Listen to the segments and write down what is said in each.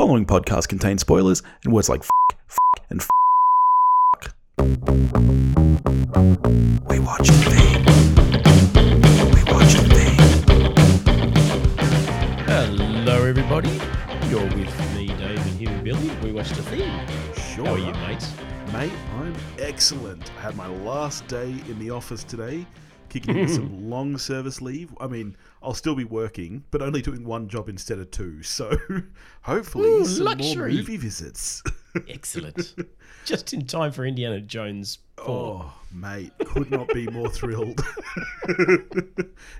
following podcast contains spoilers and words like f, f and f. We watch the We watch the Hello, everybody. You're with me, Dave, and him and Billy. We watched the thing. Sure. How are you, mates? Mate, I'm excellent. I had my last day in the office today, kicking into some long service leave. I mean, I'll still be working, but only doing one job instead of two. So hopefully, Ooh, some luxury. more movie visits. Excellent. Just in time for Indiana Jones 4. oh, mate, could not be more thrilled.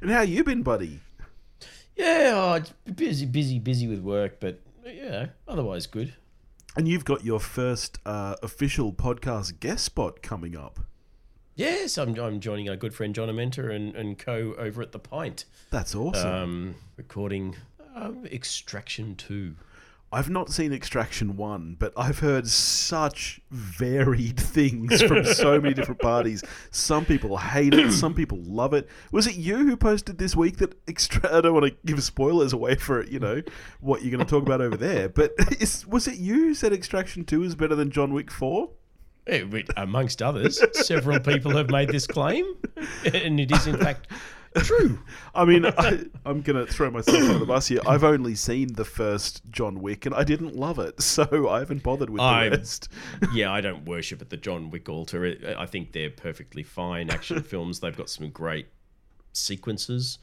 and how you been, buddy? Yeah, oh, it's busy, busy, busy with work, but yeah, otherwise good. And you've got your first uh, official podcast guest spot coming up. Yes, I'm, I'm joining our good friend John Amenter and, and co over at The Pint, That's awesome. um, recording um, Extraction 2. I've not seen Extraction 1, but I've heard such varied things from so many different parties. Some people hate it, some people love it. Was it you who posted this week that Extra I don't want to give spoilers away for, you know, what you're going to talk about over there, but is, was it you who said Extraction 2 is better than John Wick 4? Eh, Amongst others, several people have made this claim, and it is in fact true. I mean, I, I'm going to throw myself under the bus here. I've only seen the first John Wick and I didn't love it, so I haven't bothered with the I'm- rest. yeah, I don't worship at the John Wick altar. I- I think they're perfectly fine action films. They've got some great sequences,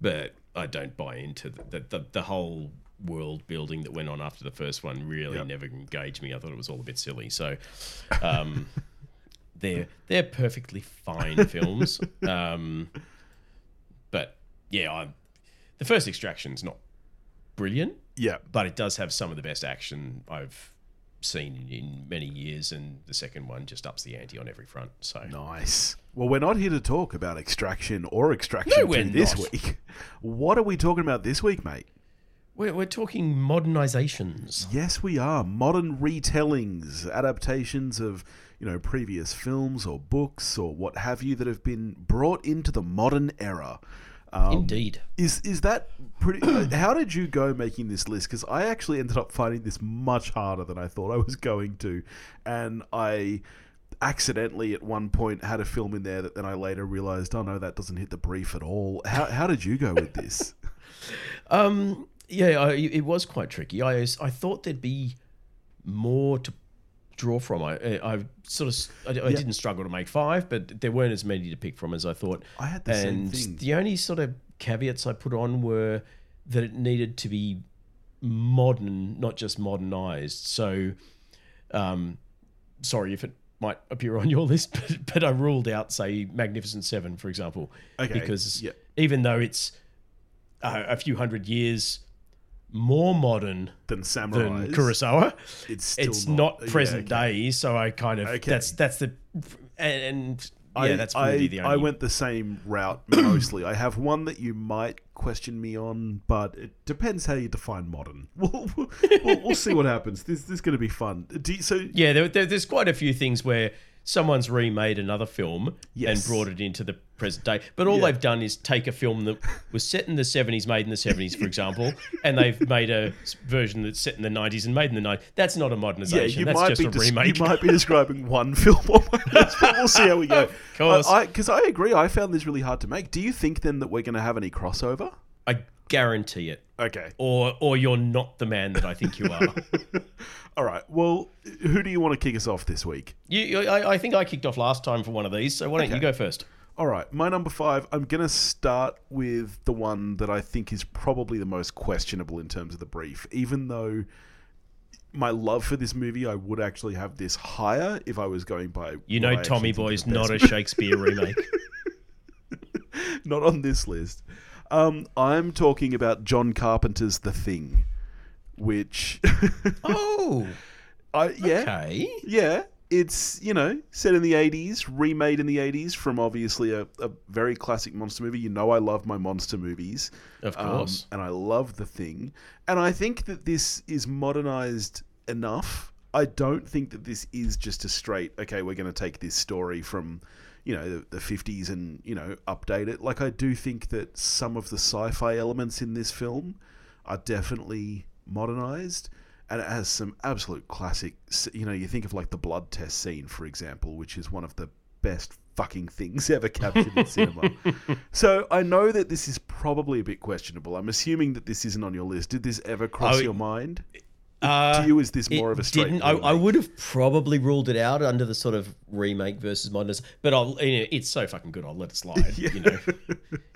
but I don't buy into the the, the, the whole world building that went on after the first one. Really, Yep. never engaged me. I thought it was all a bit silly. So, um, they're they're perfectly fine films. Um, but yeah, I, the first Extraction's not brilliant Yeah. but it does have some of the best action I've seen in, many years, and the second one just ups the ante on every front. So Nice. Well, we're not here to talk about Extraction or Extraction No, 2 this week. What are we talking about this week, mate? We're, we're talking modernizations. Yes, we are. Modern retellings, adaptations of, you know, previous films or books or what have you that have been brought into the modern era. Um, Indeed. Is is that pretty? uh, how did you go making this list? Because I actually ended up finding this much harder than I thought I was going to, and I accidentally at one point had a film in there that then I later realized, oh no, that doesn't hit the brief at all. How how did you go with this? Um, yeah, I, it was quite tricky. I I thought there'd be more to draw from. I I sort of I, I didn't struggle to make five, but there weren't as many to pick from as I thought. I had the same thing. the only sort of caveats I put on were that it needed to be modern, not just modernized. So, um, sorry if it might appear on your list, but, but I ruled out, say, Magnificent Seven, for example, Okay, because yeah. even though it's uh, a few hundred years more modern Than Samurai. than Kurosawa, It's still it's not- not, yeah, present okay. day. So I kind of Okay. that's that's the and, and yeah, I, that's I, the only. I went the same route mostly. I have one that you might question me on, but it depends how you define modern. We'll, we'll, we'll, we'll see what happens. This, this is going to be fun. You- so Yeah, there, there, there's quite a few things where someone's remade another film Yes. and brought it into the present day. But all Yeah. they've done is take a film that was set in the 70s, made in the 70s, for example, and they've made a version that's set in the 90s and made in the 90s. That's not a yeah, you that's might just be a des- remake. you might be describing one film on my list, but we'll see how we go. Of course. because I, agree. I found this really hard to make. Do you think then that we're going to have any crossover? I guarantee it. Okay. Or, or you're not the man that I think you are. All right. Well, who do you want to kick us off this week? you, you- I, I think I kicked off last time for one of these, so why don't you go first? All right, my number five. I'm going to start with the one that I think is probably the most questionable in terms of the brief, even though my love for this movie, I would actually have this higher if I was going by. You know, Tommy Boy's is not a Shakespeare remake. not on this list. Um, I'm talking about John Carpenter's The Thing, which, Oh, I yeah, okay. yeah, it's you know set in the 80s, remade in the 80s from obviously a, a very classic monster movie. You know, I love my monster movies. Of Um, course. and I love the thing. And I think that this is modernized enough. I don't think that this is just a straight, okay, we're going to take this story from, you know, the, the 50s and, you know, update it. Like, I do think that some of the sci fi elements in this film are definitely modernized. and it has some absolute classic. You know, you think of like the blood test scene, for example, which is one of the best fucking things ever captured in cinema. So I know that this is probably a bit questionable. I'm assuming that this isn't on your list. Did this ever cross Oh, your mind? Uh, to you, is this more of a straight? didn't. I, I would have probably ruled it out under the sort of remake versus modernist, but I'll. You know, it's so fucking good. I'll let it slide. You know,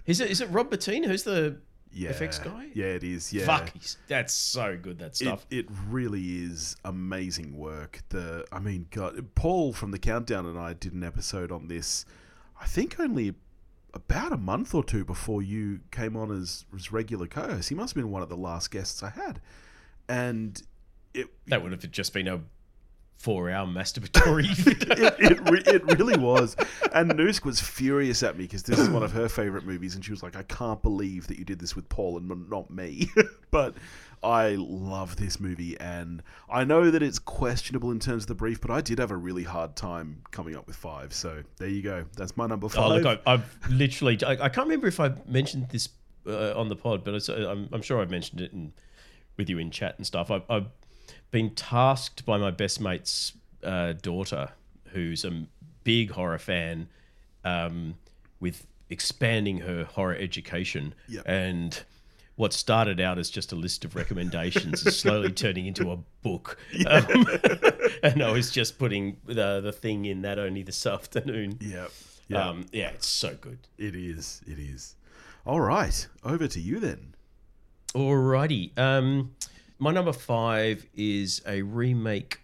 is it is it Rob Bottin who's the yeah. effects guy? Yeah, it is. Yeah. Fuck, that's so good. That It, stuff. it really is amazing work. The I mean, God, Paul from the Countdown and I did an episode on this. I think only about a month or two before you came on as, as regular co-host. He must have been one of the last guests I had, and it that would have just been a four-hour masturbatory. it, it, re- it really was. And Noosk was furious at me because this is one of her favorite movies, and she was like, "I can't believe that you did this with Paul and not me." but I love this movie, and I know that it's questionable in terms of the brief, but I did have a really hard time coming up with five. So there you go. That's my number five. Oh, look, I, I've literally. I, I can't remember if I mentioned this uh, on the pod, but it's, uh, I'm, I'm sure I've mentioned it in, with you in chat and stuff. I, I've been tasked by my best mate's uh, daughter, who's a big horror fan, um, with expanding her horror education. Yep. And what started out as just a list of recommendations is slowly turning into a book. Um, and I was just putting the, the thing in that only this afternoon. yeah, yeah, Um, yeah, it's so good. it is. It is. All right, over to you then. Alrighty. Um, my number five is a remake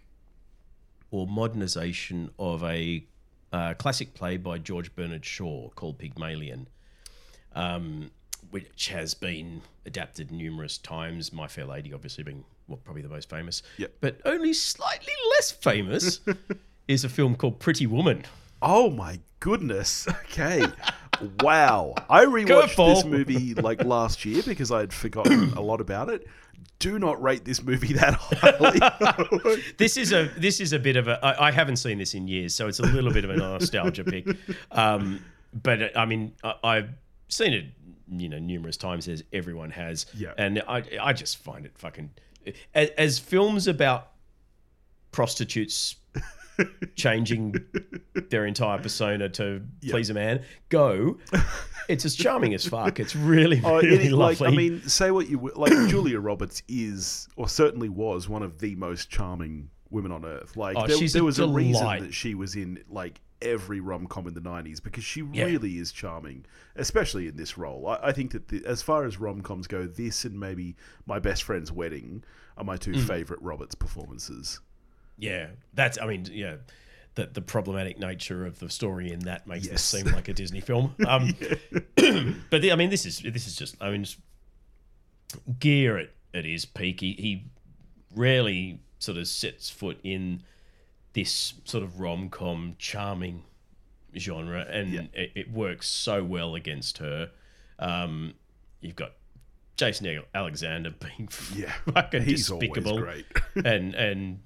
or modernization of a uh, classic play by George Bernard Shaw called Pygmalion, um, which has been adapted numerous times. My Fair Lady, obviously, being well, probably the most famous. Yep. But only slightly less famous is a film called Pretty Woman. Oh my goodness. Okay. wow. I rewatched this movie like last year because I had forgotten a lot about it. Do not rate this movie that highly. this is a this is a bit of a I, I haven't seen this in years, so it's a little bit of a nostalgia pick. Um, but I mean, I, I've seen it, you know, numerous times as everyone has. Yeah. And I I just find it fucking as, as films about prostitutes changing their entire persona to please a man go. It's as charming as fuck. It's really Oh, it- really like, lovely. I mean, say what you like. Julia Roberts is, or certainly was, one of the most charming women on earth. Like, Oh, there, there was a reason that she was in like every rom com in the '90s because she Yeah. really is charming, especially in this role. I, I think that the, as far as rom coms go, this and maybe My Best Friend's Wedding are my two Mm. favorite Roberts performances. Yeah, that's. I mean, yeah, the the problematic nature of the story in that makes Yes. this seem like a Disney film. Um, but the, I mean, this is this is just. I mean, Gere at at his peak. He, he rarely sort of sets foot in this sort of rom com charming genre, and Yeah. it, it works so well against her. Um, you've got Jason Alexander being Yeah, fucking he's despicable great. and and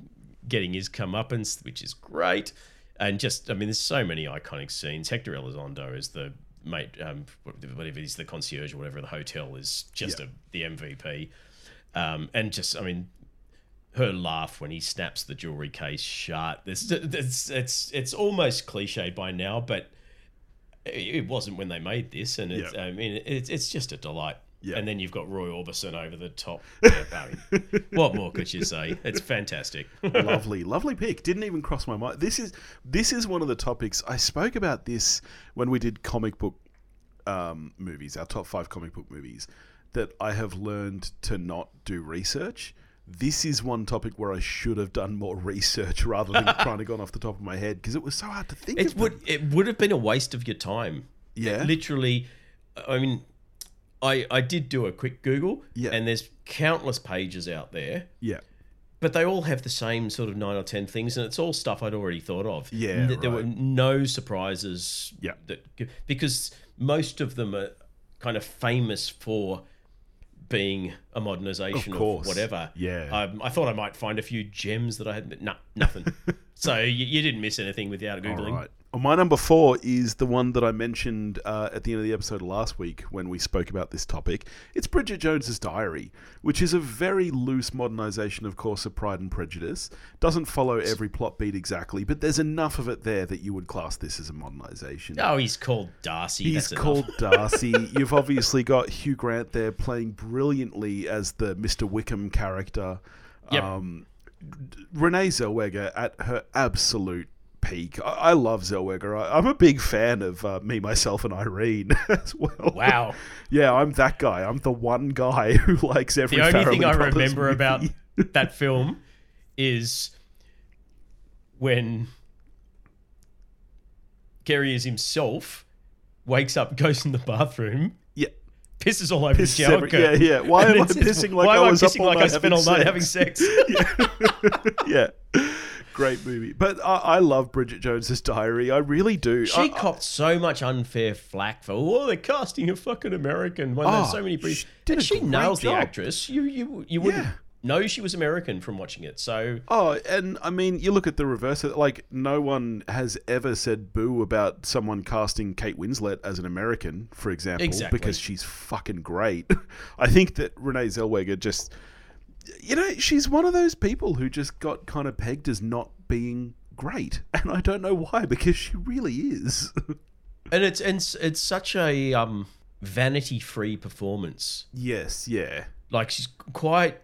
getting his comeuppance, which is great. And just, I mean, there's so many iconic scenes. Hector Elizondo is the mate, um, whatever he's the concierge or whatever the hotel is just Yeah. a, the MVP. Um, and just, I mean, her laugh when he snaps the jewelry case shut. It's it's it's it's almost cliche by now, but it it wasn't when they made this, and it's, Yeah. I mean, it's it's just a delight. Yeah. And then you've got Roy Orbison over the top. Yeah, I mean, what more could you say? It's fantastic. lovely, lovely pick. Didn't even cross my mind. This is this is one of the topics I spoke about this when we did comic book um, movies, our top five comic book movies. That I have learned to not do research. This is one topic where I should have done more research rather than trying to go off the top of my head because it was so hard to think. It would them. it would have been a waste of your time. Yeah. Literally, I mean, I I did do a quick Google, Yeah. and there's countless pages out there, Yeah, but they all have the same sort of nine or ten things, and it's all stuff I'd already thought of. Yeah, there were no surprises. Yeah. that because most of them are kind of famous for being a modernization Of of, whatever. Yeah. Um, I thought I might find a few gems that I hadn't. no, nothing. so you, you didn't miss anything without googling. All right. My number four is the one that I mentioned uh, at the end of the episode last week when we spoke about this topic. It's Bridget Jones's Diary, which is a very loose modernization, of course, of Pride and Prejudice. Doesn't follow every plot beat exactly, but there's enough of it there that you would class this as a modernization. Oh, he's called Darcy. He's That's called Darcy. You've obviously got Hugh Grant there playing brilliantly as the Mr. Wickham character. Yep. Um, Renee Zellweger at her absolute peak. I, I love Zellweger. I, I'm a big fan of uh, me, myself, and Irene as well. Wow. Yeah, I'm that guy. I'm the one guy who likes every. The only thing Farrelly I Brothers remember movie. about that film is when Gary is himself wakes up, goes in the bathroom, yeah. pisses all over Pisses shower every- yeah, yeah. Why am I says, pissing like I am I was up all like I night spent all having night having sex?" sex? yeah. Great movie. But I, I love Bridget Jones's Diary. I really do. She I- copped so much unfair flack for oh they're casting a fucking American when Oh, there's so many British. she and she nails the actress. You you you wouldn't Yeah. know she was American from watching it. So Oh, and I mean, you look at the reverse. of Like, no one has ever said boo about someone casting Kate Winslet as an American, for example, Exactly. because she's fucking great. I think that Renee Zellweger just, you know, she's one of those people who just got kind of pegged as not being great, and I don't know why, because she really is. and it's and it's, it's such a um vanity free performance. yes, yeah, Like she's quite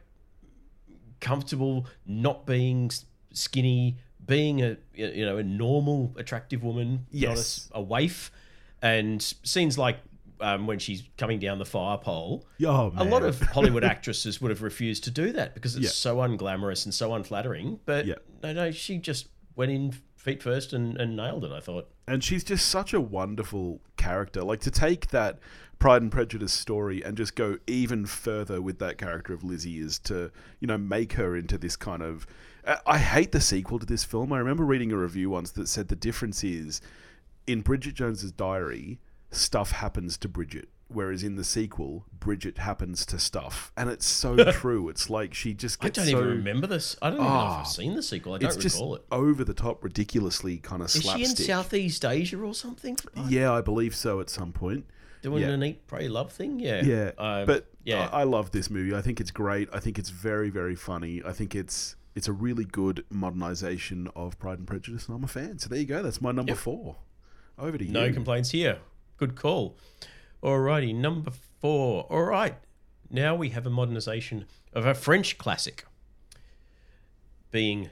comfortable not being skinny, being a you know a normal attractive woman, not a Yes. s- a, waif, and scenes like. Um, when she's coming down the fire pole, Oh, a lot of Hollywood actresses would have refused to do that because it's Yeah. so unglamorous and so unflattering. But Yeah. no, no, she just went in feet first and, and nailed it. I thought. and she's just such a wonderful character. Like to take that Pride and Prejudice story and just go even further with that character of Lizzie is to you know make her into this kind of. I- I hate the sequel to this film. I remember reading a review once that said the difference is in Bridget Jones's diary, stuff happens to Bridget. Whereas in the sequel, Bridget happens to stuff, and it's so true. It's like she just I gets don't so even remember this. I don't even know if Ah. I've seen the sequel. I it's don't just recall it. over the top, ridiculously kind of Is she in slapstick. Southeast Asia or something? yeah, I believe so. At some point, Doing yeah. an eat, pray, love thing? Yeah. Yeah, Um, but yeah. I, I love this movie. I think it's great. I think it's very, very funny. I think it's it's a really good modernization of Pride and Prejudice, and I'm a fan. So there you go. That's my number four. Over to you. no complaints here. Good call. Alrighty, number four. All right. Now we have a modernization of a French classic being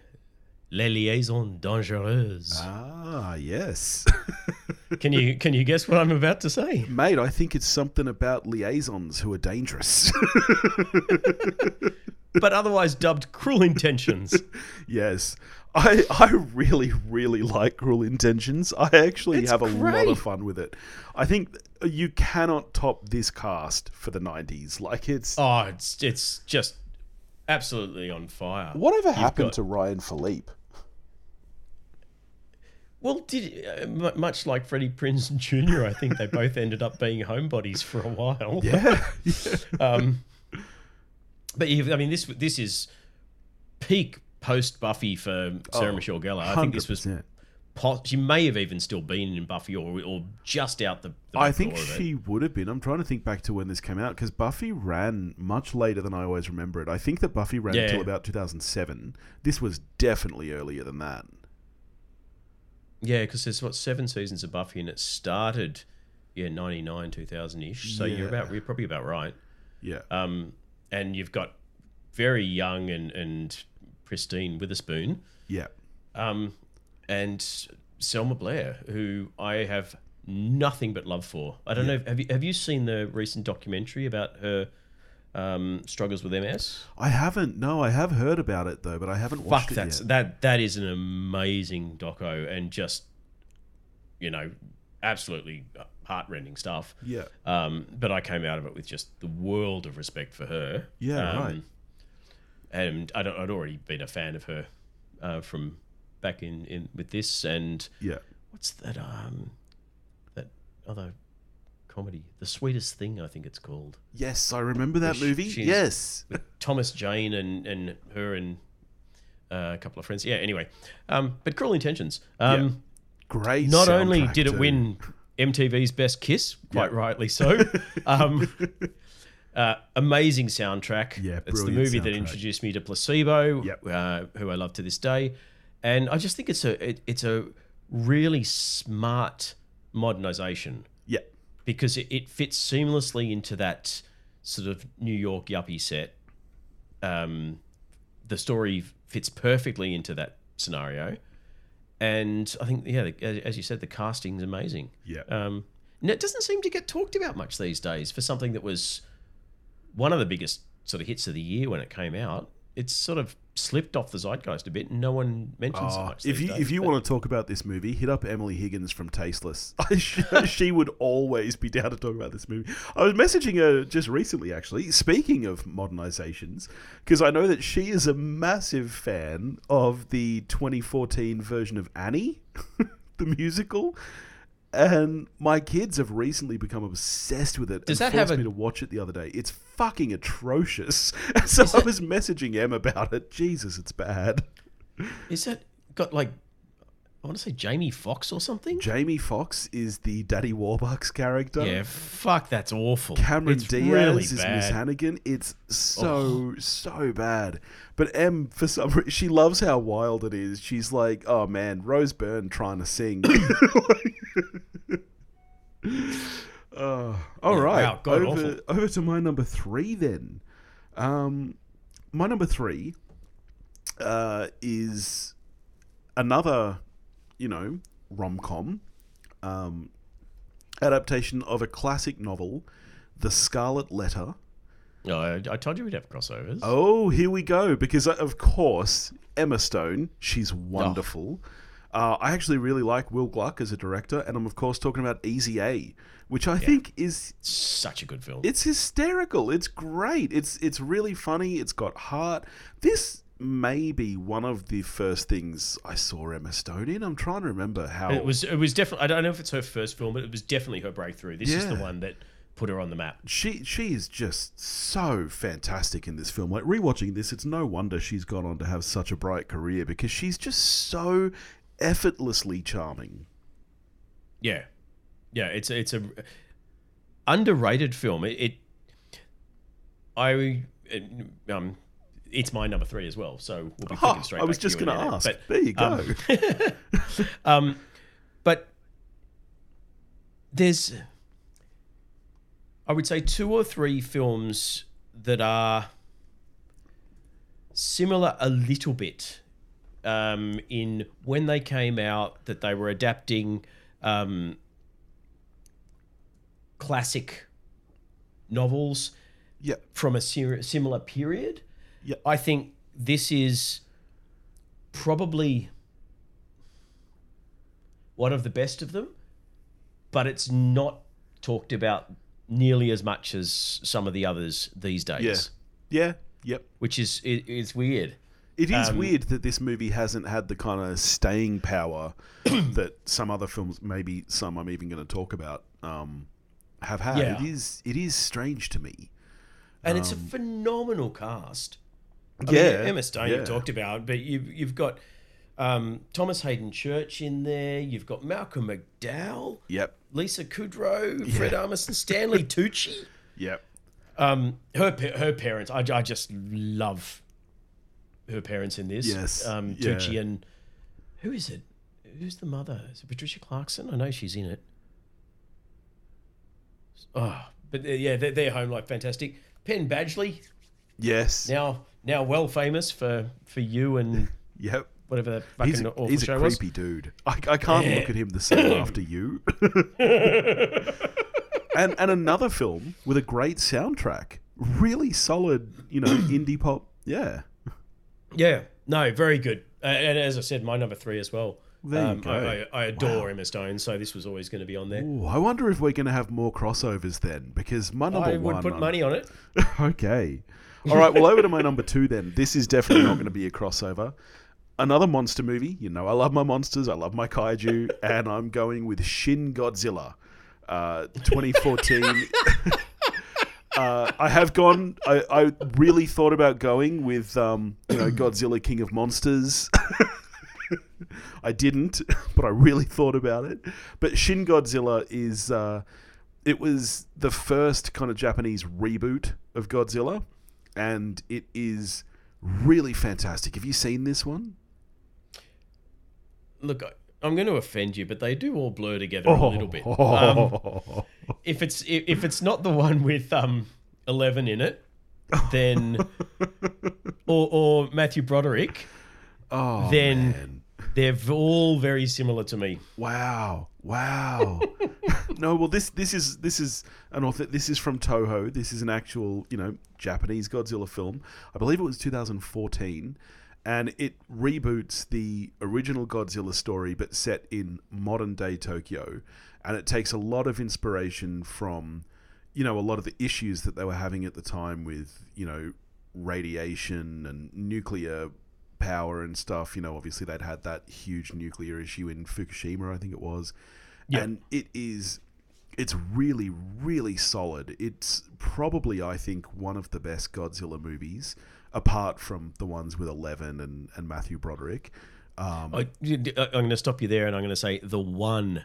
Les Liaisons Dangereuses. ah, yes, Can you can you guess what I'm about to say? mate. I think it's something about liaisons who are dangerous. But otherwise dubbed Cruel Intentions. yes, I I really, really like Cruel Intentions. I actually It's have a lot of fun with it. I think you cannot top this cast for the '90s. Like it's Oh, it's it's just absolutely on fire. whatever happened got- to Ryan Phillippe. Well, did uh, mu- much like Freddie Prinze Jr., I think they both ended up being homebodies for a while. Yeah. Um, but you, I mean, this this is peak post Buffy for Sarah Oh, Michelle Gellar. I think this was. 100%. She may have even still been in Buffy, or or just out the. the I think she would have been. I'm trying to think back to when this came out because Buffy ran much later than I always remember it. I think that Buffy ran Yeah. until about 2007. This was definitely earlier than that. Yeah, because there's what seven seasons of Buffy, and it started, yeah, ninety nine, two thousand ish. So you're about you're probably about right. Yeah. Um, and you've got very young and and pristine Witherspoon, Yeah. um, and Selma Blair, who I have nothing but love for. I don't know. Have you have you seen the recent documentary about her um, struggles with MS? I haven't. No, I have heard about it though, but I haven't watched Fuck, it that's yet. that that is an amazing doco and just you know absolutely heartrending stuff. Yeah. Um, but I came out of it with just the world of respect for her. Yeah, Um, right. And I'd, I'd already been a fan of her uh, from back in, in with this and Yeah. what's that um that other comedy. The Sweetest Thing, I think it's called. Yes, I remember that Which movie. Yes. Thomas Jane and and her and uh, a couple of friends. Yeah. Anyway, um, but Cruel Intentions. Um, Great. Not only did it too. win MTV's Best Kiss, quite Yeah. rightly so. um, uh, amazing soundtrack. Yeah, it's the movie that introduced me to Placebo, Yep. uh, who I love to this day, and I just think it's a it, it's a really smart modernization Yeah. because it, it fits seamlessly into that sort of New York yuppie set. Um, the story fits perfectly into that scenario, and I think yeah, the, as you said, the casting's amazing. Yeah. Um, and it doesn't seem to get talked about much these days for something that was one of the biggest sort of hits of the year when it came out. It's sort of slipped off the zeitgeist a bit, and no one mentions it Oh, much. if you days, if you but- want to talk about this movie, hit up Emily Higgins from Tasteless. she, she would always be down to talk about this movie. I was messaging her just recently, actually. Speaking of modernizations, because I know that she is a massive fan of the 2014 version of Annie, the musical. And my kids have recently become obsessed with it. Does and that have forced a- me to watch it the other day? It's fucking atrocious. so I was messaging Em about it. Jesus, it's bad. is that got like I want to say Jamie Foxx or something? Jamie Foxx is the Daddy Warbucks character. Yeah, fuck, that's awful. Cameron it's Diaz really is Miss bad. Oh. Hannigan. It's so so bad. But Em, for some reason, she loves how wild it is. She's like, "Oh man, Rose Byrne trying to sing." uh, all Yeah, right, wow, God over awful. over to my number three then. Um, my number three uh, is another, you know, rom com um, adaptation of a classic novel, The Scarlet Letter. No, I, I told you we'd have crossovers. Oh, here we go. Because, uh, of course, Emma Stone, she's wonderful. Uh, I actually really like Will Gluck as a director, and I'm, of course, talking about Easy A, which I think is Such a good film. it's hysterical. It's great. It's it's really funny. It's got heart. This may be one of the first things I saw Emma Stone in. I'm trying to remember how It was it was definitely I don't know if it's her first film, but it was definitely her breakthrough. This is the one that put her on the map. she she is just so fantastic in this film. Like rewatching this, it's no wonder she's gone on to have such a bright career because she's just so effortlessly charming. Yeah, yeah. It's it's a underrated film. It, it I um, it's my number three as well. So we'll be clicking straight. I was just going to ask. But, there you go. um, um, but there's, I would say, two or three films that are similar a little bit um, in when they came out that they were adapting um, classic novels yeah, from a ser- similar period. Yep. I think this is probably one of the best of them, but it's not talked about nearly as much as some of the others these days, yeah, yeah, yep. which is it, it's weird. It is Um, weird that this movie hasn't had the kind of staying power that some other films, maybe some I'm even going to talk about, um, have had. Yeah. It is it is strange to me. And it's a phenomenal cast. I Yeah, mean, Emma Stone yeah. you've talked about, but you've you've got um, Thomas Haden Church in there. You've got Malcolm McDowell, Yep, Lisa Kudrow, Fred Armisen, Stanley Tucci. yep. Um, her her parents, I, I just love her parents in this. Yes, um, yeah. Tucci and who is it? Who's the mother? Is it Patricia Clarkson? I know she's in it. Oh, but yeah, they're home life fantastic. Penn Badgley Yes. now now well famous for for you and Yep. whatever that fucking He's a, awful he's a show was. creepy dude. I, I can't Yeah. look at him the same after you. and and another film with a great soundtrack, really solid, you know, indie pop. Yeah. Yeah, no, very good. And as I said, my number three as well. There you um, go. I, I, I adore Emma Stone, so this was always going to be on there. Ooh, I wonder if we're going to have more crossovers then, because my number I would one. put I'm- money on it. okay. All right. Well, over to my number two then. This is definitely not going to be a crossover. Another monster movie. You know, I love my monsters. I love my kaiju, and I'm going with Shin Godzilla. uh, 2014. uh, I have gone. I, I really thought about going with um, you know Godzilla King of Monsters. I didn't, but I really thought about it. But Shin Godzilla is uh, it was the first kind of Japanese reboot of Godzilla, and it is really fantastic. Have you seen this one? Look, I'm going to offend you, but they do all blur together a little bit. Um, if it's if, if it's not the one with um Eleven in it, then or or Matthew Broderick, oh then man. They're all very similar to me. Wow! Wow! no, well this this is this is an author. This is from Toho. This is an actual you know Japanese Godzilla film. I believe it was 2014, and it reboots the original Godzilla story, but set in modern day Tokyo, and it takes a lot of inspiration from you know a lot of the issues that they were having at the time with you know radiation and nuclear power and stuff. You know, obviously they'd had that huge nuclear issue in Fukushima, I think it was. Yeah. And it is it's really, really solid. It's probably, I think, one of the best Godzilla movies, apart from the ones with Eleven and, and Matthew Broderick. Um, I, I'm going to stop you there, and I'm going to say the one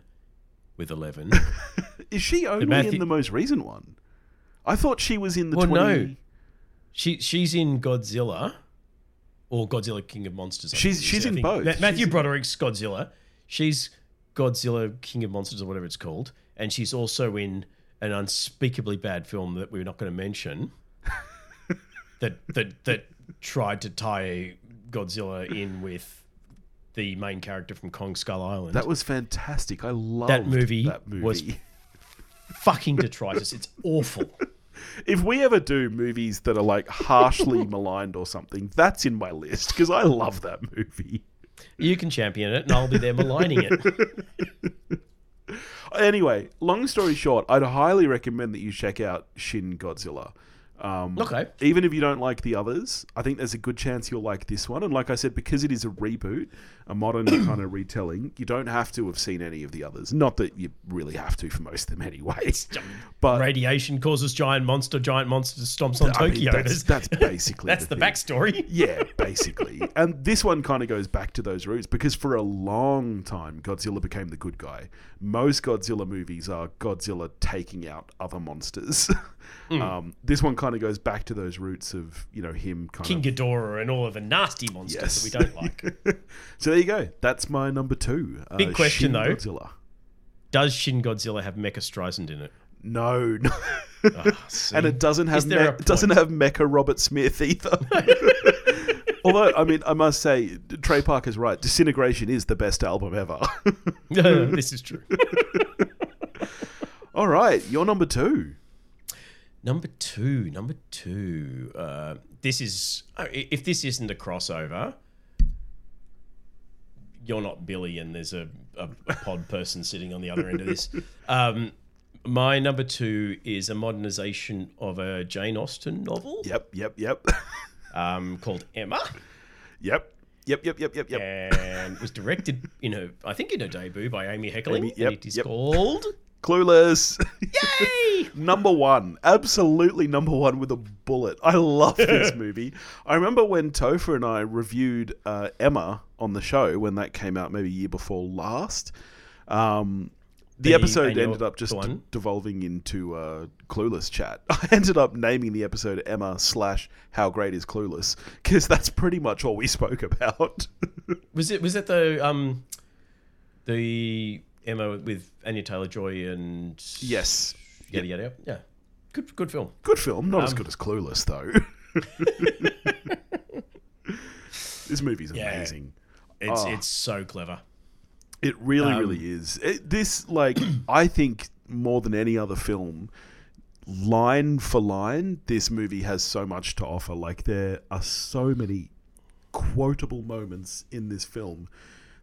with Eleven. is she only Matthew- in the most recent one? I thought she was in the Well, 20... no. she she's in Godzilla or Godzilla King of Monsters. I She's- think it is. she's in both. Ma- Matthew She's- Broderick's Godzilla. She's Godzilla King of Monsters or whatever it's called, and she's also in an unspeakably bad film that we're not going to mention. that that that tried to tie Godzilla in with the main character from Kong Skull Island. That was fantastic. I love that movie that movie. was- fucking detritus. It's awful. If we ever do movies that are like harshly maligned or something, that's in my list because I love that movie. You can champion it, and I'll be there maligning it. Anyway, long story short, I'd highly recommend that you check out Shin Godzilla. Um, Okay. Even if you don't like the others, I think there's a good chance you'll like this one. And like I said, because it is a reboot, a modern kind of retelling, you don't have to have seen any of the others. Not that you really have to for most of them anyway. But Radiation causes giant monster. Giant monster stomps on I mean, Tokyo. that's, that's basically That's the thing. backstory. Yeah, basically. and this one kind of goes back to those roots because for a long time, Godzilla became the good guy. Most Godzilla movies are Godzilla taking out other monsters. Hmm. um, this one kind of goes back to those roots of, you know, him kind King of. Ghidorah and all of the nasty monsters Yes. that we don't like. so there you go. That's my number two. Uh, Big question, Shin though. Godzilla. Does Shin Godzilla have Mecha Streisand in it? No, no. See. and it doesn't have me- it doesn't have Mecha Robert Smith either. Although, I mean, I must say, Trey Parker's right. Disintegration is the best album ever. No, this is true. All right, you're number two. Number two, number two. Uh, this is i- if this isn't a crossover, you're not Billy, and there's a, a, pod person sitting on the other end of this. Um, my number two is a modernization of a Jane Austen novel Yep, yep, yep, um, called Emma, yep, yep, yep, yep, yep, yep. and was directed in her, I think, in her debut by Amy Heckerling. Amy- and it is yep. called Clueless. Yay! number one, absolutely number one with a bullet. I love this movie. I remember when Topher and I reviewed uh, Emma on the show when that came out, maybe a year before last. Um, the, The episode ended up just one? devolving into uh, Clueless chat. I ended up naming the episode Emma slash How Great Is Clueless because that's pretty much all we spoke about. Was it was it the um the Emma with Anya Taylor Joy and yes, yada yada yada. Yeah, good good film. good film, not as Um, good as Clueless though. this movie's Yeah. amazing. It's Oh. it's so clever. It really, Um, really is. It, this, like, I think more than any other film, line for line, this movie has so much to offer. Like, there are so many quotable moments in this film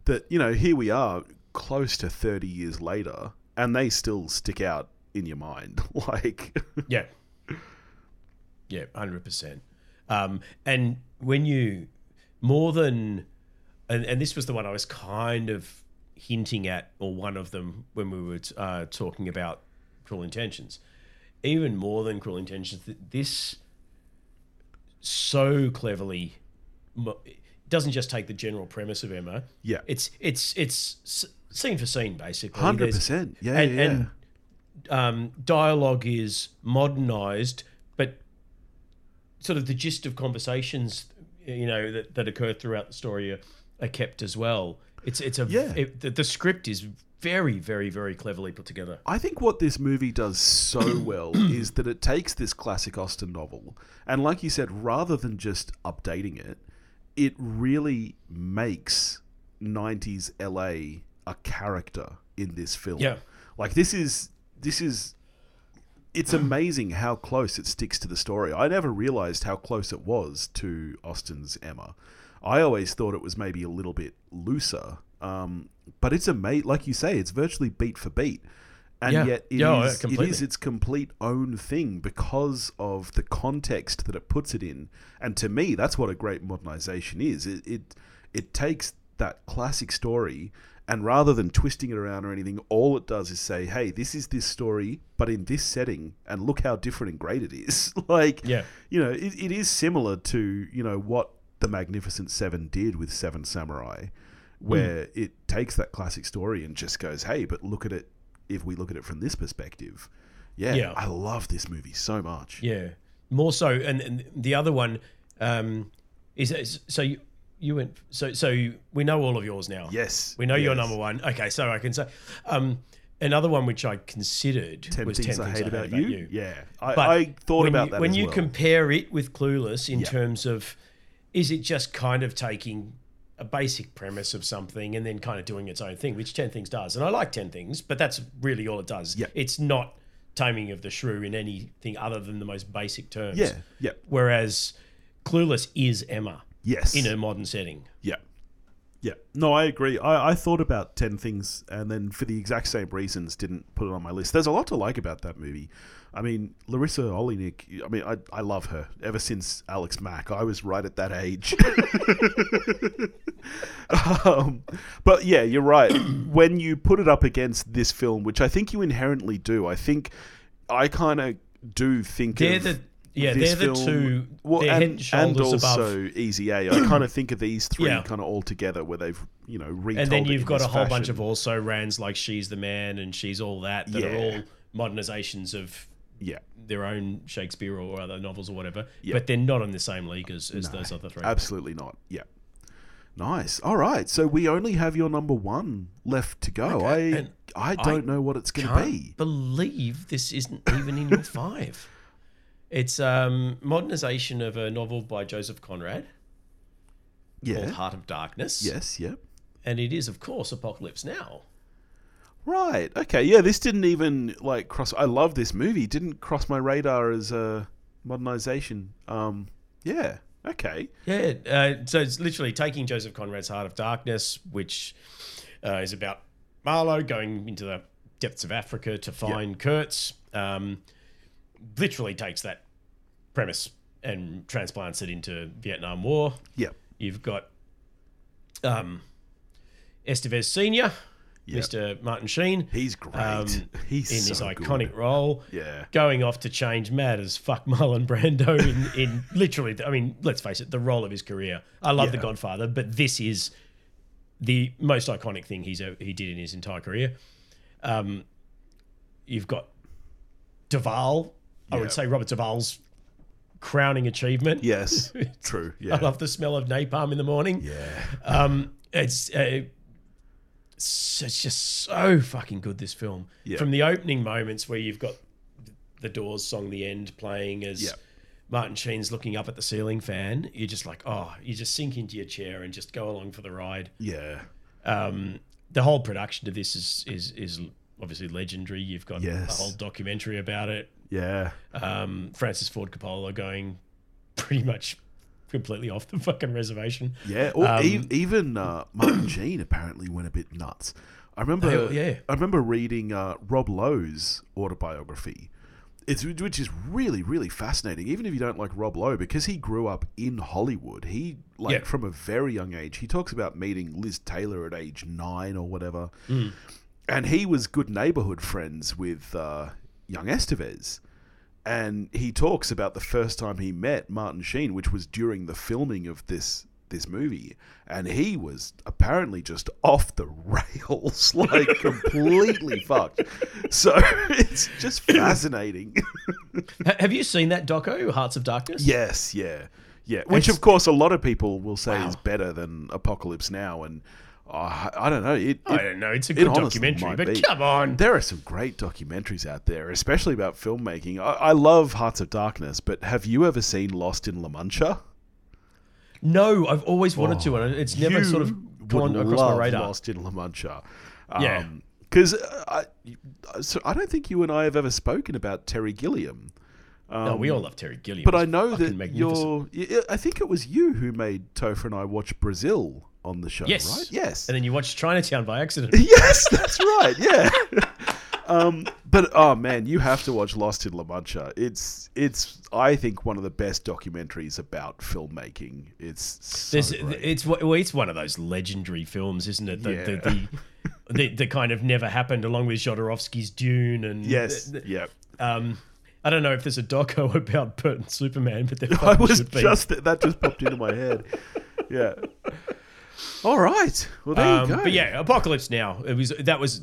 that, you know, here we are close to 30 years later, and they still stick out in your mind. like, Yeah, yeah, hundred percent. Um, and when you more than and, and this was the one I was kind of hinting at, or one of them when we were uh, talking about Cruel Intentions. Even more than Cruel Intentions, th- this so cleverly doesn't just take the general premise of Emma. Yeah. It's it's it's scene for scene basically. Hundred percent. Yeah, and, yeah. and um, dialogue is modernized, but sort of the gist of conversations, you know, that, that occur throughout the story are, are kept as well. It's it's a Yeah. it- the, the script is very very very cleverly put together. I think what this movie does so well is that it takes this classic Austen novel and, like you said, rather than just updating it, it really makes 90s LA a character in this film. Yeah. Like this is this is it's amazing how close it sticks to the story. I never realized how close it was to Austen's Emma. I always thought it was maybe a little bit looser. Um, but it's amazing, like you say, it's virtually beat for beat, and Yeah. yet it is Yeah, oh, yeah, it is its complete own thing because of the context that it puts it in. And to me, that's what a great modernization is. It it, it takes that classic story and rather than twisting it around or anything, all it does is say, "Hey, this is this story, but in this setting, and look how different and great it is." like, Yeah. you know, it, it is similar to you know what the Magnificent Seven did with Seven Samurai, hmm. where it takes that classic story and just goes, "Hey, but look at it. If we look at it from this perspective, yeah, Yeah. I love this movie so much. Yeah, more so. And, and the other one um, is, is so you you went so so we know all of yours now. Yes, we know you're number one. Okay, so I can say um, another one which I considered Ten was things, ten I hate about, you. Yeah, I, But I thought about you, that when you well. compare it with Clueless in Yeah. terms of is it just kind of taking a basic premise of something and then kind of doing its own thing, which Ten Things does, and I like Ten Things, but that's really all it does. Yeah. It's not Taming of the Shrew in anything other than the most basic terms. yeah, yeah, Whereas Clueless is Emma yes, in a modern setting. Yeah. No, I agree. I, I thought about 10 things and then for the exact same reasons didn't put it on my list. There's a lot to like about that movie. I mean, Larisa Oleynik, I mean, I, I love her. Ever since Alex Mack, I was right at that age. um, but yeah, you're right. when you put it up against this film, which I think you inherently do, I think I kind of do think They're of the yeah, they're the film- two. well, they're and, and also above. Easy A. I kind of think of these three Yeah. kind of all together, where they've you know retold And then you've got a whole bunch of also rans like She's the Man and She's All That that are all modernizations of yeah, their own Shakespeare or other novels or whatever. Yeah. But they're not in the same league as, as those other three. absolutely not. Yeah, nice. All right, so we only have your number one left to go. Okay, I and I don't know what it's going to be. believe this isn't even in your five. It's um modernization of a novel by Joseph Conrad called Yeah. Heart of Darkness. Yes. Yeah. And it is, of course, Apocalypse Now. Right. Okay. Yeah. This didn't even like cross. I love this movie. Didn't cross my radar as a modernization. Um. Yeah. Okay. Yeah, uh, so it's literally taking Joseph Conrad's Heart of Darkness, which uh, is about Marlowe going into the depths of Africa to find Kurtz. Um, literally takes that premise and transplants it into Vietnam War. Yeah. You've got um, Estevez Senior, Yep. Mr. Martin Sheen, He's great. um, He's in his iconic good. role Yeah. going off to change mad as fuck Marlon Brando in, in literally, I mean, let's face it, the role of his career. I love The Godfather, but this is the most iconic thing he's ever, he did in his entire career. Um, you've got Duvall. I Yeah. would say Robert Duvall's crowning achievement. Yes. True. Yeah. I love the smell of napalm in the morning. yeah. Um, it's uh, it's just so fucking good. This film, Yeah. from the opening moments where you've got the Doors song, "The End," playing as Yeah. Martin Sheen's looking up at the ceiling fan, you're just like, oh, you just sink into your chair and just go along for the ride. Yeah. Um, the whole production of this is is is obviously legendary. You've got Yes. a whole documentary about it. Yeah. Um, Francis Ford Coppola going pretty much completely off the fucking reservation. Yeah, or Um, e- even uh, Martin Sheen apparently went a bit nuts. I remember, yeah. I remember reading uh, Rob Lowe's autobiography. It's which is really really fascinating. Even if you don't like Rob Lowe, because he grew up in Hollywood, he like Yeah. from a very young age. He talks about meeting Liz Taylor at age nine or whatever, Mm. and he was good neighborhood friends with uh, young Estevez. And he talks about the first time he met Martin Sheen, which was during the filming of this this movie, and he was apparently just off the rails, like completely fucked. So it's just fascinating. Have you seen that doco, Hearts of Darkness? yes, yeah, yeah. Which It's- of course a lot of people will say is better than Apocalypse Now, and uh, I don't know. It, I it- don't know. It's a good honestly documentary, but be. come on. There are some great documentaries out there, especially about filmmaking. I, I love Hearts of Darkness, but have you ever seen Lost in La Mancha? No, I've always wanted to, and it's never sort of gone across my radar. Lost in La Mancha. Yeah. Because I, so I don't think you and I have ever spoken about Terry Gilliam. No, we all love Terry Gilliam. But I know that you're. I think it was you who made Topher and I watch Brazil on the show, Yes. right? Yes. And then you watched Chinatown by accident. Yes, that's right. Yeah. um, but oh man, you have to watch Lost in La Mancha. It's it's I think one of the best documentaries about filmmaking. It's so it's well, it's one of those legendary films, isn't it? The, Yeah. the, the, the, the kind of never happened, along with Jodorowsky's Dune, and yes, the- yeah. um, I don't know if there's a doco about Bert and Superman, but there I was just that just popped into my head. Yeah. All right. Well, there Um, you go. But yeah, Apocalypse Now. It was that was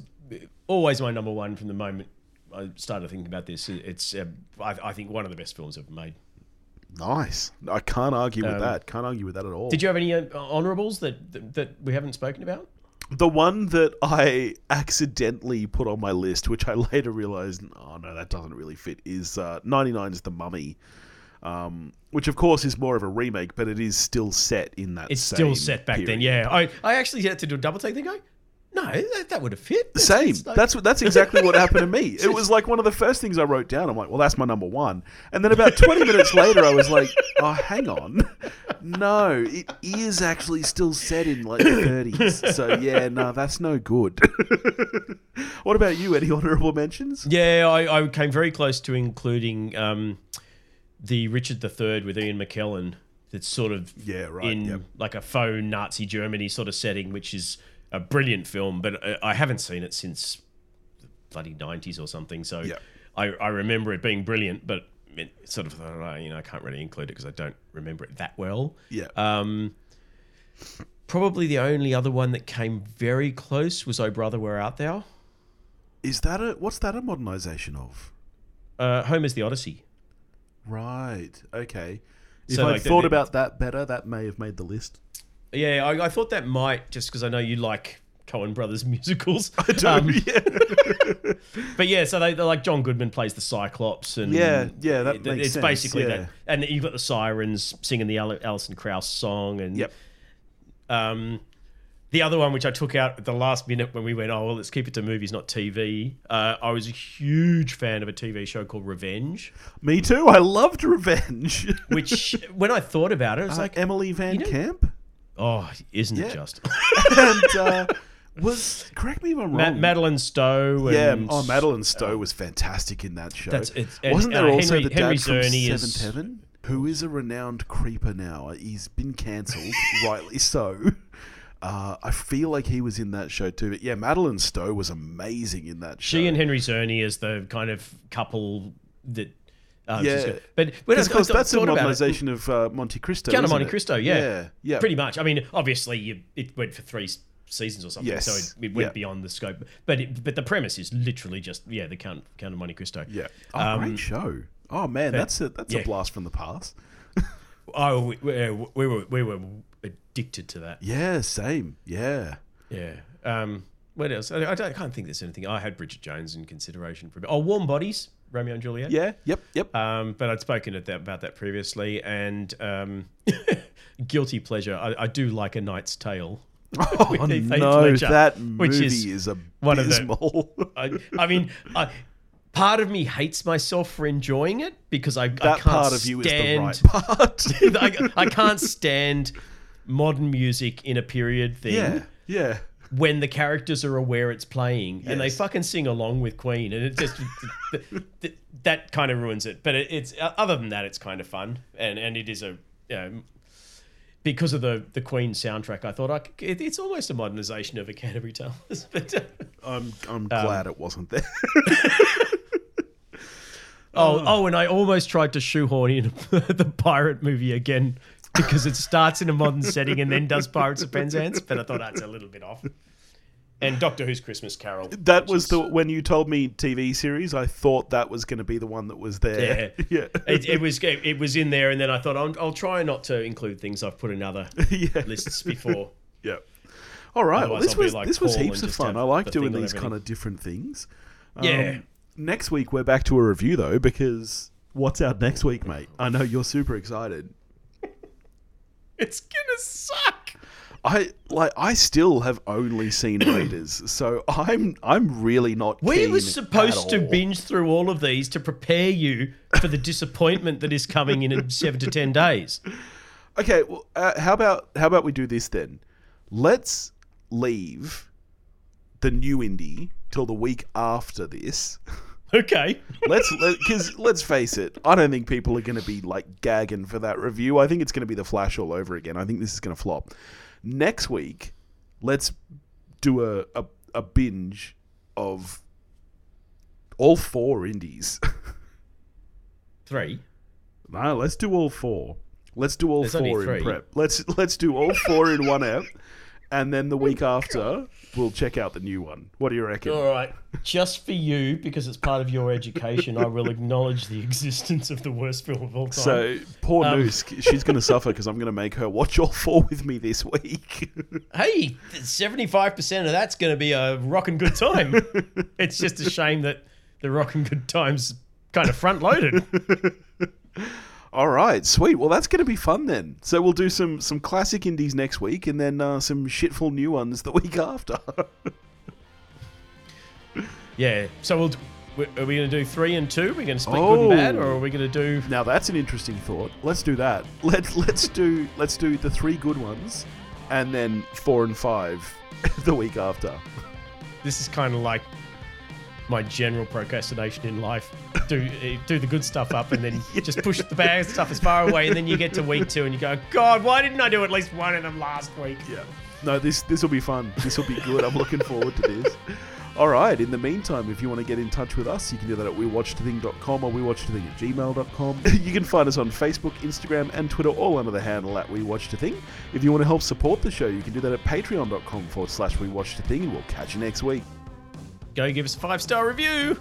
always my number one from the moment I started thinking about this. It's uh, I, I think one of the best films ever made. nice. I can't argue with Um, that. Can't argue with that at all. Did you have any uh, honorables that, that that we haven't spoken about? The one that I accidentally put on my list, which I later realized, oh no, that doesn't really fit, is uh, 99 is The Mummy. Um, which of course is more of a remake, but it is still set in that. It's still set back then. Yeah, I I actually had to do a double take. Think, go, no, that, that would have fit. It's- Same. it's like- that's what. That's exactly what happened to me. It was like one of the first things I wrote down. I'm like, well, that's my number one. And then about 20 minutes later, I was like, oh, hang on, no, it is actually still set in like the 30s. So yeah, no, that's no good. what about you? Any honourable mentions? Yeah, I, I came very close to including um, the Richard III with Ian McKellen. That's sort of Yeah, right, in yep. like a faux Nazi Germany sort of setting, which is a brilliant film. But I, I haven't seen it since the bloody nineties or something. So Yep. I, I remember it being brilliant, but it sort of thought, oh, you know, I can't really include it because I don't remember it that well. Yeah. Um, probably the only other one that came very close was "Oh Brother, Where Art Thou." Is that a what's that a modernisation of? Uh, Homer's The Odyssey. Right. Okay. If So, I like, thought the- about that better, that may have made the list. Yeah, I, I thought that might just because I know you like Coen Brothers musicals. I do. Um, yeah. but yeah, so they they're like John Goodman plays the Cyclops, and Yeah, yeah, that it- makes it's sense, basically yeah. that. And you've got the sirens singing the Al- Alison Krauss song, and Yep. um, the other one which I took out at the last minute when we went, oh well, let's keep it to movies, not TV. Uh, I was a huge fan of a TV show called Revenge, Me too. I loved Revenge. which when I thought about it, it was Uh, like, Emily Van you know- Camp oh, isn't Yeah. it just and uh, was correct me if I'm Ma- wrong. Madeleine Stowe? yeah, and, oh, Madeleine Stowe was fantastic in that show. That's- it's- and, Wasn't there uh, also Henry- the dad Henry from Czerny is- Seventh Heaven, who is a renowned creeper now? He's been cancelled, rightly so. Uh, I feel like he was in that show too. But yeah, Madeleine Stowe was amazing in that show. She and Henry Czerny as the kind of couple that. Um, Yeah. she's got- but when I because th- that's a thought about it, modernisation of uh, Monte Cristo. Count of isn't Monte it? Cristo, yeah. yeah, yeah. pretty much. I mean, obviously, you, it went for three seasons or something, Yes. so it, it went Yeah. beyond the scope. But it, but the premise is literally just yeah, the Count Count of Monte Cristo. Yeah. Oh, Um, great show. Oh man, that's a that's yeah. a blast from the past. Oh, we, we, we were we were addicted to that. Yeah, same. Yeah. Yeah. Um, what else? I, I, don't, I can't think there's anything. I had Bridget Jones in consideration for a bit. Oh, Warm Bodies, Romeo and Juliet. Yeah. Yep. Yep. Um, but I'd spoken at that, about that previously, and um, guilty pleasure. I, I do like A Knight's Tale. oh no, Ledger, that which movie is is, one of the- abysmal. I, I mean, I, part of me hates myself for enjoying it because I, I can't part of you stand, is the right part. I, I can't stand modern music in a period thing yeah. Yeah. when the characters are aware it's playing and they fucking sing along with Queen, and it just th- th- that kind of ruins it. But it, it's other than that, it's kind of fun, and and it is a you know, because of the the Queen soundtrack. I thought I it, it's almost a modernization of a Canterbury Tales, but. uh, I'm I'm Um, glad it wasn't there. Oh, oh, and I almost tried to shoehorn in the pirate movie again because it starts in a modern setting and then does Pirates of Penzance, but I thought that's a little bit off. And Doctor Who's Christmas Carol. That was is- the when you told me TV series. I thought that was going to be the one that was there. Yeah. yeah, It, it was it was in there, and then I thought I'll, I'll try not to include things I've put in other yeah. lists before. yeah. All right. Well, this was like this was heaps of fun. I like doing these kind of different things. Yeah. Um, next week we're back to a review though because what's out next week, mate? I know you're super excited. It's gonna suck. I like. I still have only seen Raiders, so I'm I'm really not. We were supposed to binge through all of these to prepare you for the disappointment that is coming in seven to ten days. Okay, well, uh, how about how about we do this then? Let's leave the new Indy till the week after this. Okay. Let's because let's face it, I don't think people are going to be like gagging for that review. I think it's going to be the Flash all over again. I think this is going to flop. Next week, let's do a a, a binge of all four Indys. Three. no, let's do all four. Let's do all There's four in prep. Let's let's do all four in one app, and then the week after we'll check out the new one. What do you reckon? All right. Just for you, because it's part of your education, I will acknowledge the existence of the worst film of all time. So poor Um, Noose, she's going to suffer because I'm going to make her watch all four with me this week. hey, seventy-five percent of that's going to be a rocking good time. it's just a shame that the rocking good times kind of front-loaded. All right, sweet. Well, that's going to be fun then. So we'll do some some classic Indys next week, and then uh, some shitful new ones the week after. Yeah. So we'll. Are we going to do three and two? Are we going to split good and bad, Oh. or are we going to do? now that's an interesting thought. Let's do that. Let let's do let's do the three good ones, and then four and five the week after. This is kind of like my general procrastination in life. Do do the good stuff up, and then just push the bad stuff as far away, and then you get to week two, and you go, God, why didn't I do at least one of them last week? Yeah. No, this this will be fun. This will be good. I'm looking forward to this. All right. In the meantime, if you want to get in touch with us, you can do that at wewatchedthing.com or wewatchedthing at gmail.com. you can find us on Facebook, Instagram, and Twitter, all under the handle at wewatchedthing. If you want to help support the show, you can do that at patreon.com forward slash wewatchedthing, and we'll catch you next week. Go give us a five star review.